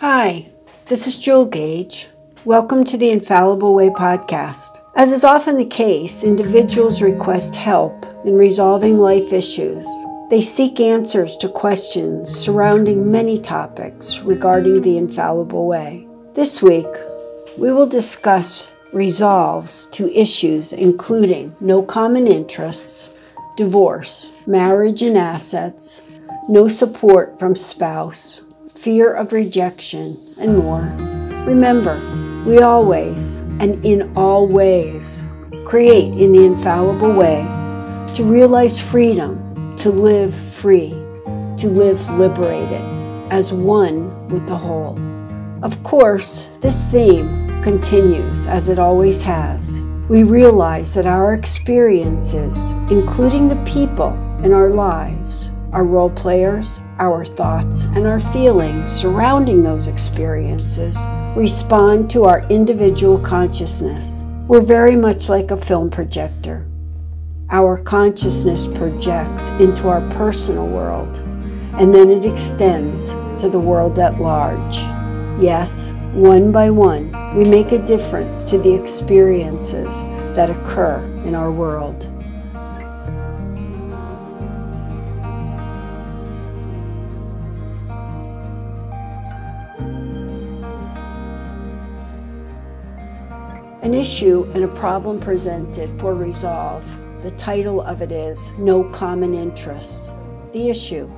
Hi, this is Jewel Gage. Welcome to the Infallible Way podcast. As is often the case, individuals request help in resolving life issues. They seek answers to questions surrounding many topics regarding the Infallible Way. This week, we will discuss resolves to issues including no common interests, divorce, marriage and assets, no support from spouse, fear of rejection, and more. Remember, we always and in all ways create in the infallible way to realize freedom, to live free, to live liberated as one with the whole. Of course, this theme continues as it always has. We realize that our experiences, including the people in our lives, our role players, our thoughts, and our feelings surrounding those experiences respond to our individual consciousness. We're very much like a film projector. Our consciousness projects into our personal world, and then it extends to the world at large. Yes, one by one, we make a difference to the experiences that occur in our world. An issue and a problem presented for resolve. The title of it is No Common Interest. The issue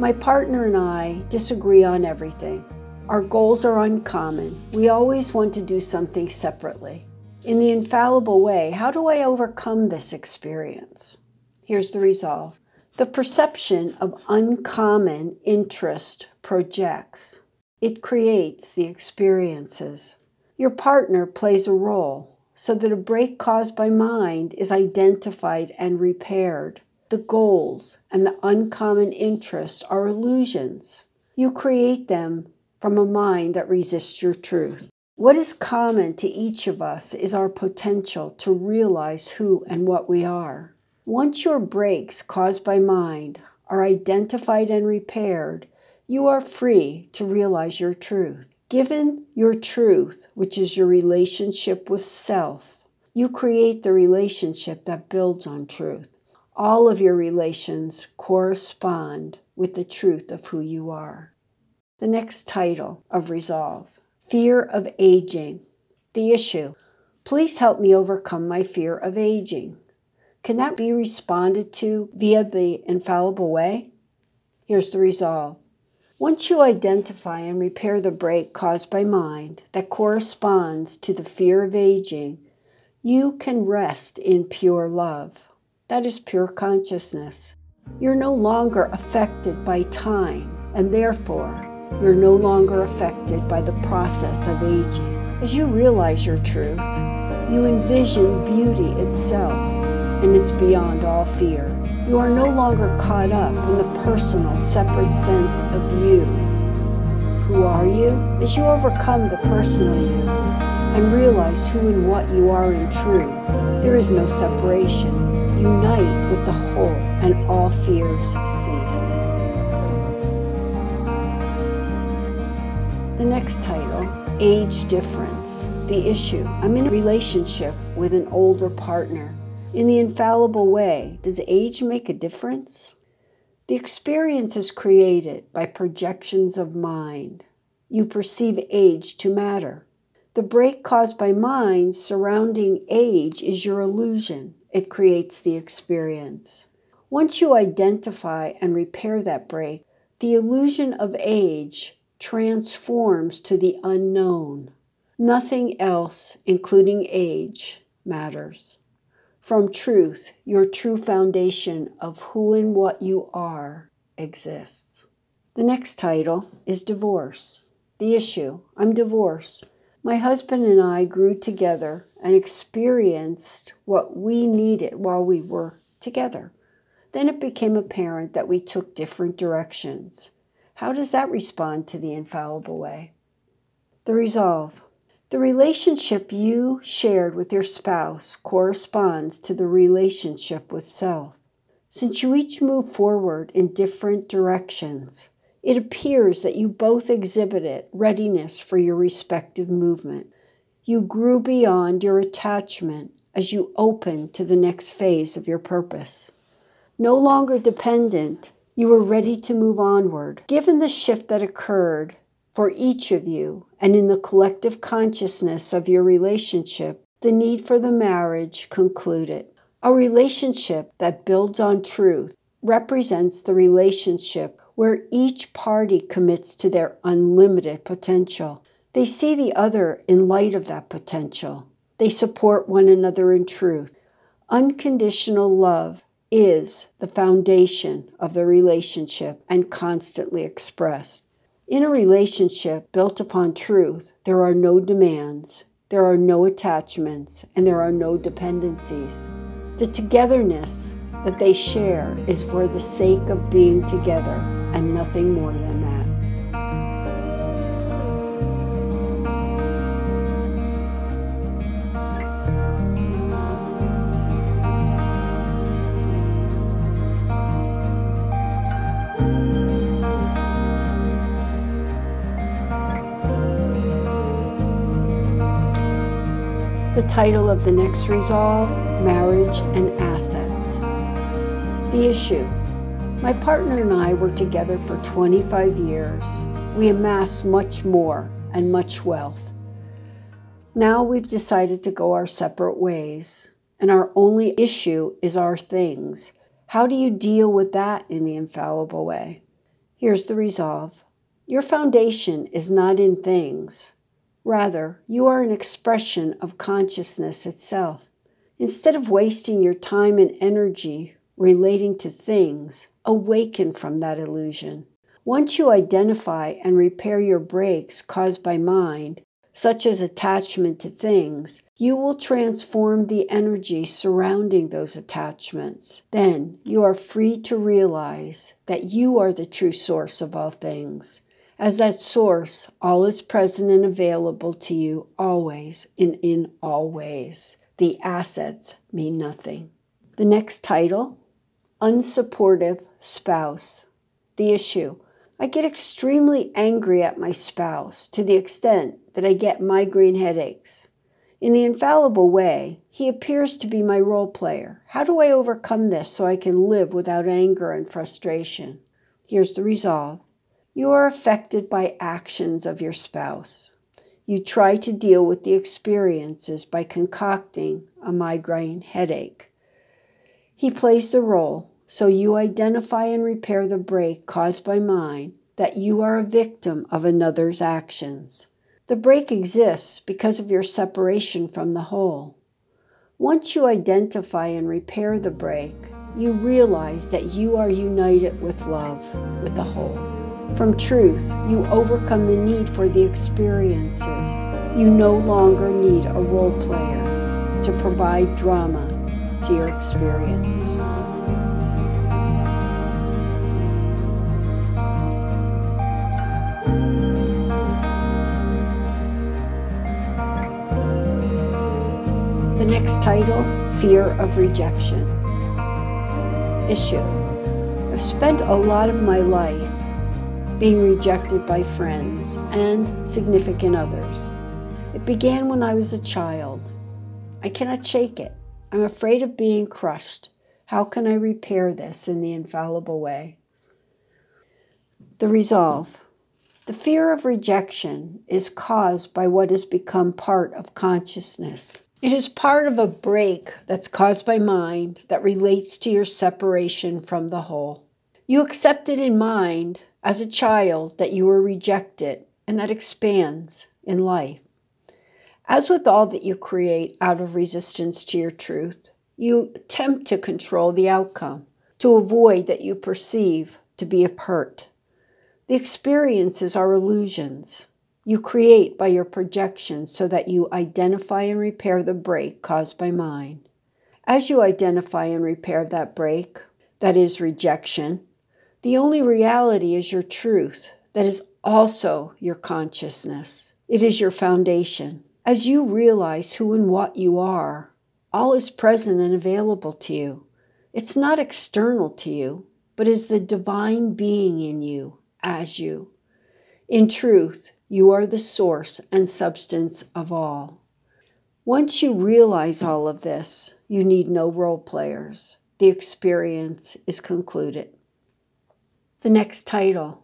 My partner and I disagree on everything. Our goals are uncommon. We always want to do something separately. In the infallible way, how do I overcome this experience? Here's the resolve the perception of uncommon interest projects, it creates the experiences. Your partner plays a role so that a break caused by mind is identified and repaired. The goals and the uncommon interests are illusions. You create them from a mind that resists your truth. What is common to each of us is our potential to realize who and what we are. Once your breaks caused by mind are identified and repaired, you are free to realize your truth. Given your truth, which is your relationship with self, you create the relationship that builds on truth. All of your relations correspond with the truth of who you are. The next title of Resolve Fear of Aging. The issue Please help me overcome my fear of aging. Can that be responded to via the infallible way? Here's the resolve once you identify and repair the break caused by mind that corresponds to the fear of aging, you can rest in pure love. That is pure consciousness. You're no longer affected by time, and therefore, you're no longer affected by the process of aging. As you realize your truth, you envision beauty itself, and it's beyond all fear. You are no longer caught up in the personal, separate sense of you. Who are you? As you overcome the personal you and realize who and what you are in truth, there is no separation. Unite with the whole, and all fears cease. The next title Age Difference. The issue I'm in a relationship with an older partner. In the infallible way, does age make a difference? The experience is created by projections of mind. You perceive age to matter. The break caused by mind surrounding age is your illusion. It creates the experience. Once you identify and repair that break, the illusion of age transforms to the unknown. Nothing else, including age, matters from truth, your true foundation of who and what you are exists. The next title is Divorce. The issue I'm divorced. My husband and I grew together and experienced what we needed while we were together. Then it became apparent that we took different directions. How does that respond to the infallible way? The resolve the relationship you shared with your spouse corresponds to the relationship with self. Since you each move forward in different directions, It appears that you both exhibited readiness for your respective movement. You grew beyond your attachment as you opened to the next phase of your purpose. No longer dependent, you were ready to move onward. Given the shift that occurred for each of you and in the collective consciousness of your relationship, the need for the marriage concluded. A relationship that builds on truth represents the relationship where each party commits to their unlimited potential. They see the other in light of that potential. They support one another in truth. Unconditional love is the foundation of the relationship and constantly expressed. In a relationship built upon truth, there are no demands, there are no attachments, and there are no dependencies. The togetherness that they share is for the sake of being together and nothing more than that. Title of the next resolve Marriage and Assets. The issue My partner and I were together for 25 years. We amassed much more and much wealth. Now we've decided to go our separate ways, and our only issue is our things. How do you deal with that in the infallible way? Here's the resolve Your foundation is not in things Rather, you are an expression of consciousness itself. Instead of wasting your time and energy relating to things, awaken from that illusion. Once you identify and repair your breaks caused by mind, such as attachment to things, you will transform the energy surrounding those attachments. Then you are free to realize that you are the true source of all things. As that source, all is present and available to you always and in all ways. The assets mean nothing. The next title Unsupportive Spouse. The issue I get extremely angry at my spouse to the extent that I get migraine headaches. In the infallible way, he appears to be my role player. How do I overcome this so I can live without anger and frustration? Here's the resolve you are affected by actions of your spouse. You try to deal with the experiences by concocting a migraine headache. He plays the role, so you identify and repair the break caused by mine that you are a victim of another's actions. The break exists because of your separation from the whole. Once you identify and repair the break, you realize that you are united with love, with the whole. From truth, you overcome the need for the experiences. You no longer need a role player to provide drama to your experience. The next title Fear of Rejection. Issue I've spent a lot of my life being rejected by friends and significant others. It began when I was a child. I cannot shake it. I'm afraid of being crushed. How can I repair this in the infallible way? The resolve. The fear of rejection is caused by what has become part of consciousness. It is part of a break that's caused by mind that relates to your separation from the whole. You accept it in mind as a child that you were rejected, and that expands in life. As with all that you create out of resistance to your truth, you attempt to control the outcome to avoid that you perceive to be a hurt. The experiences are illusions you create by your projections so that you identify and repair the break caused by mind. As you identify and repair that break, that is rejection, the only reality is your truth, that is also your consciousness. It is your foundation. As you realize who and what you are, all is present and available to you. It's not external to you, but is the divine being in you, as you. In truth, you are the source and substance of all. Once you realize all of this, you need no role players. The experience is concluded. The next title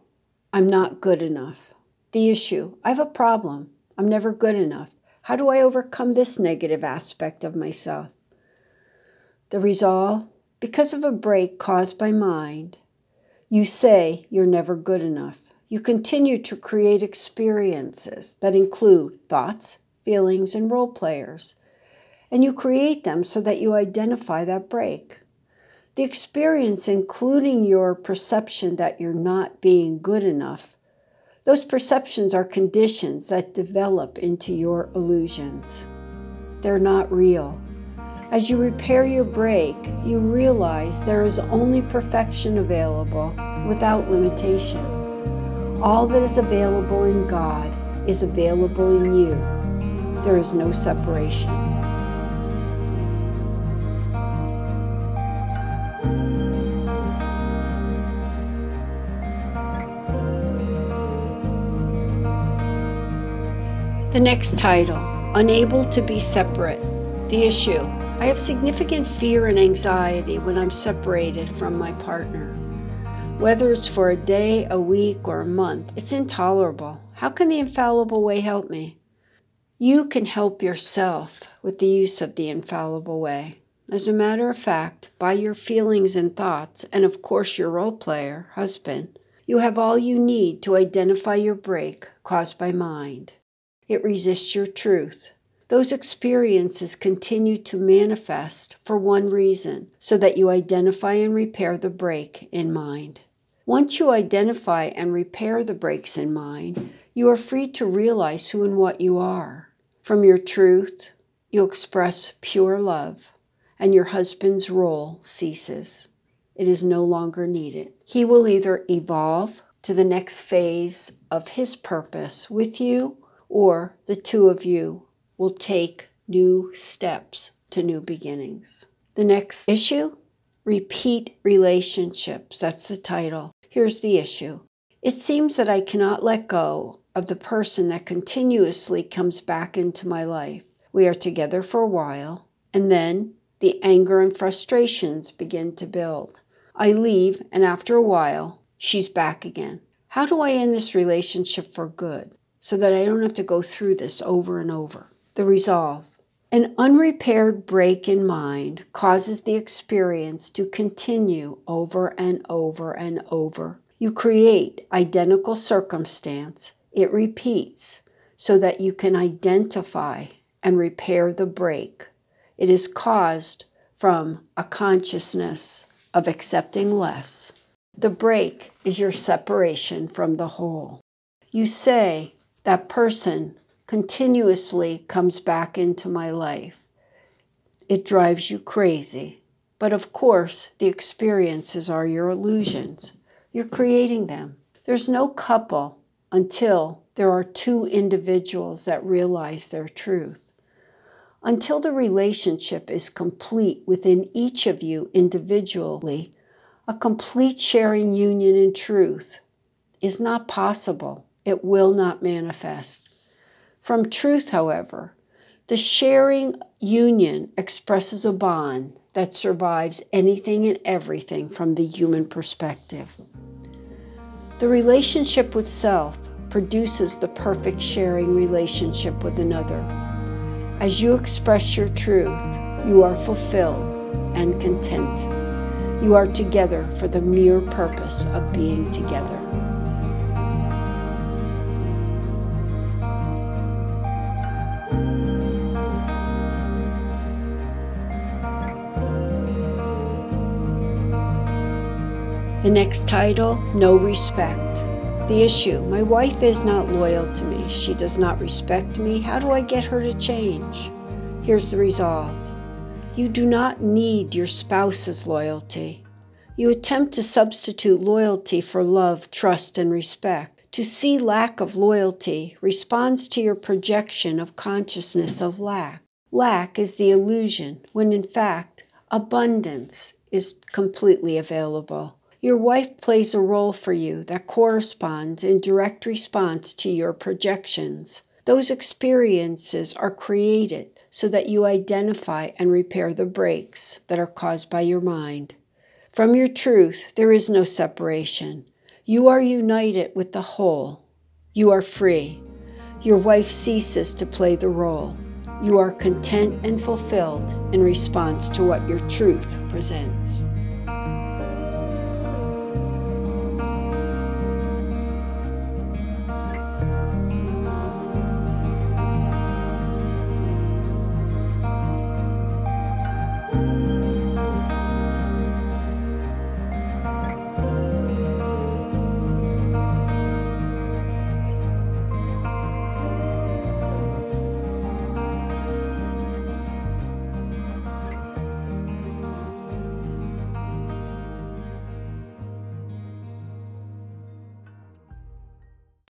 I'm not good enough. The issue I have a problem. I'm never good enough. How do I overcome this negative aspect of myself? The resolve because of a break caused by mind, you say you're never good enough. You continue to create experiences that include thoughts, feelings, and role players. And you create them so that you identify that break. The experience, including your perception that you're not being good enough, those perceptions are conditions that develop into your illusions. They're not real. As you repair your break, you realize there is only perfection available without limitation. All that is available in God is available in you. There is no separation. Next title Unable to be Separate. The issue I have significant fear and anxiety when I'm separated from my partner. Whether it's for a day, a week, or a month, it's intolerable. How can the infallible way help me? You can help yourself with the use of the infallible way. As a matter of fact, by your feelings and thoughts, and of course your role player, husband, you have all you need to identify your break caused by mind. It resists your truth, those experiences continue to manifest for one reason so that you identify and repair the break in mind. Once you identify and repair the breaks in mind, you are free to realize who and what you are. From your truth, you express pure love, and your husband's role ceases. It is no longer needed. He will either evolve to the next phase of his purpose with you, or the two of you will take new steps to new beginnings. The next issue repeat relationships. That's the title. Here's the issue it seems that I cannot let go of the person that continuously comes back into my life. We are together for a while, and then the anger and frustrations begin to build. I leave, and after a while, she's back again. How do I end this relationship for good so that I don't have to go through this over and over? the resolve. An unrepaired break in mind causes the experience to continue over and over and over. You create identical circumstance, it repeats so that you can identify and repair the break. It is caused from a consciousness of accepting less. The break is your separation from the whole. You say, that person continuously comes back into my life. It drives you crazy. But of course, the experiences are your illusions. You're creating them. There's no couple until there are two individuals that realize their truth. Until the relationship is complete within each of you individually, a complete sharing union in truth is not possible. It will not manifest. From truth, however, the sharing union expresses a bond that survives anything and everything from the human perspective. The relationship with self produces the perfect sharing relationship with another. As you express your truth, you are fulfilled and content. You are together for the mere purpose of being together. The next title, No Respect. The issue, my wife is not loyal to me. She does not respect me. How do I get her to change? Here's the resolve. You do not need your spouse's loyalty. You attempt to substitute loyalty for love, trust, and respect. To see lack of loyalty responds to your projection of consciousness of lack. Lack is the illusion, when in fact, abundance is completely available. Your wife plays a role for you that corresponds in direct response to your projections. Those experiences are created so that you identify and repair the breaks that are caused by your mind. From your truth, there is no separation. You are united with the whole. You are free. Your wife ceases to play the role. You are content and fulfilled in response to what your truth presents.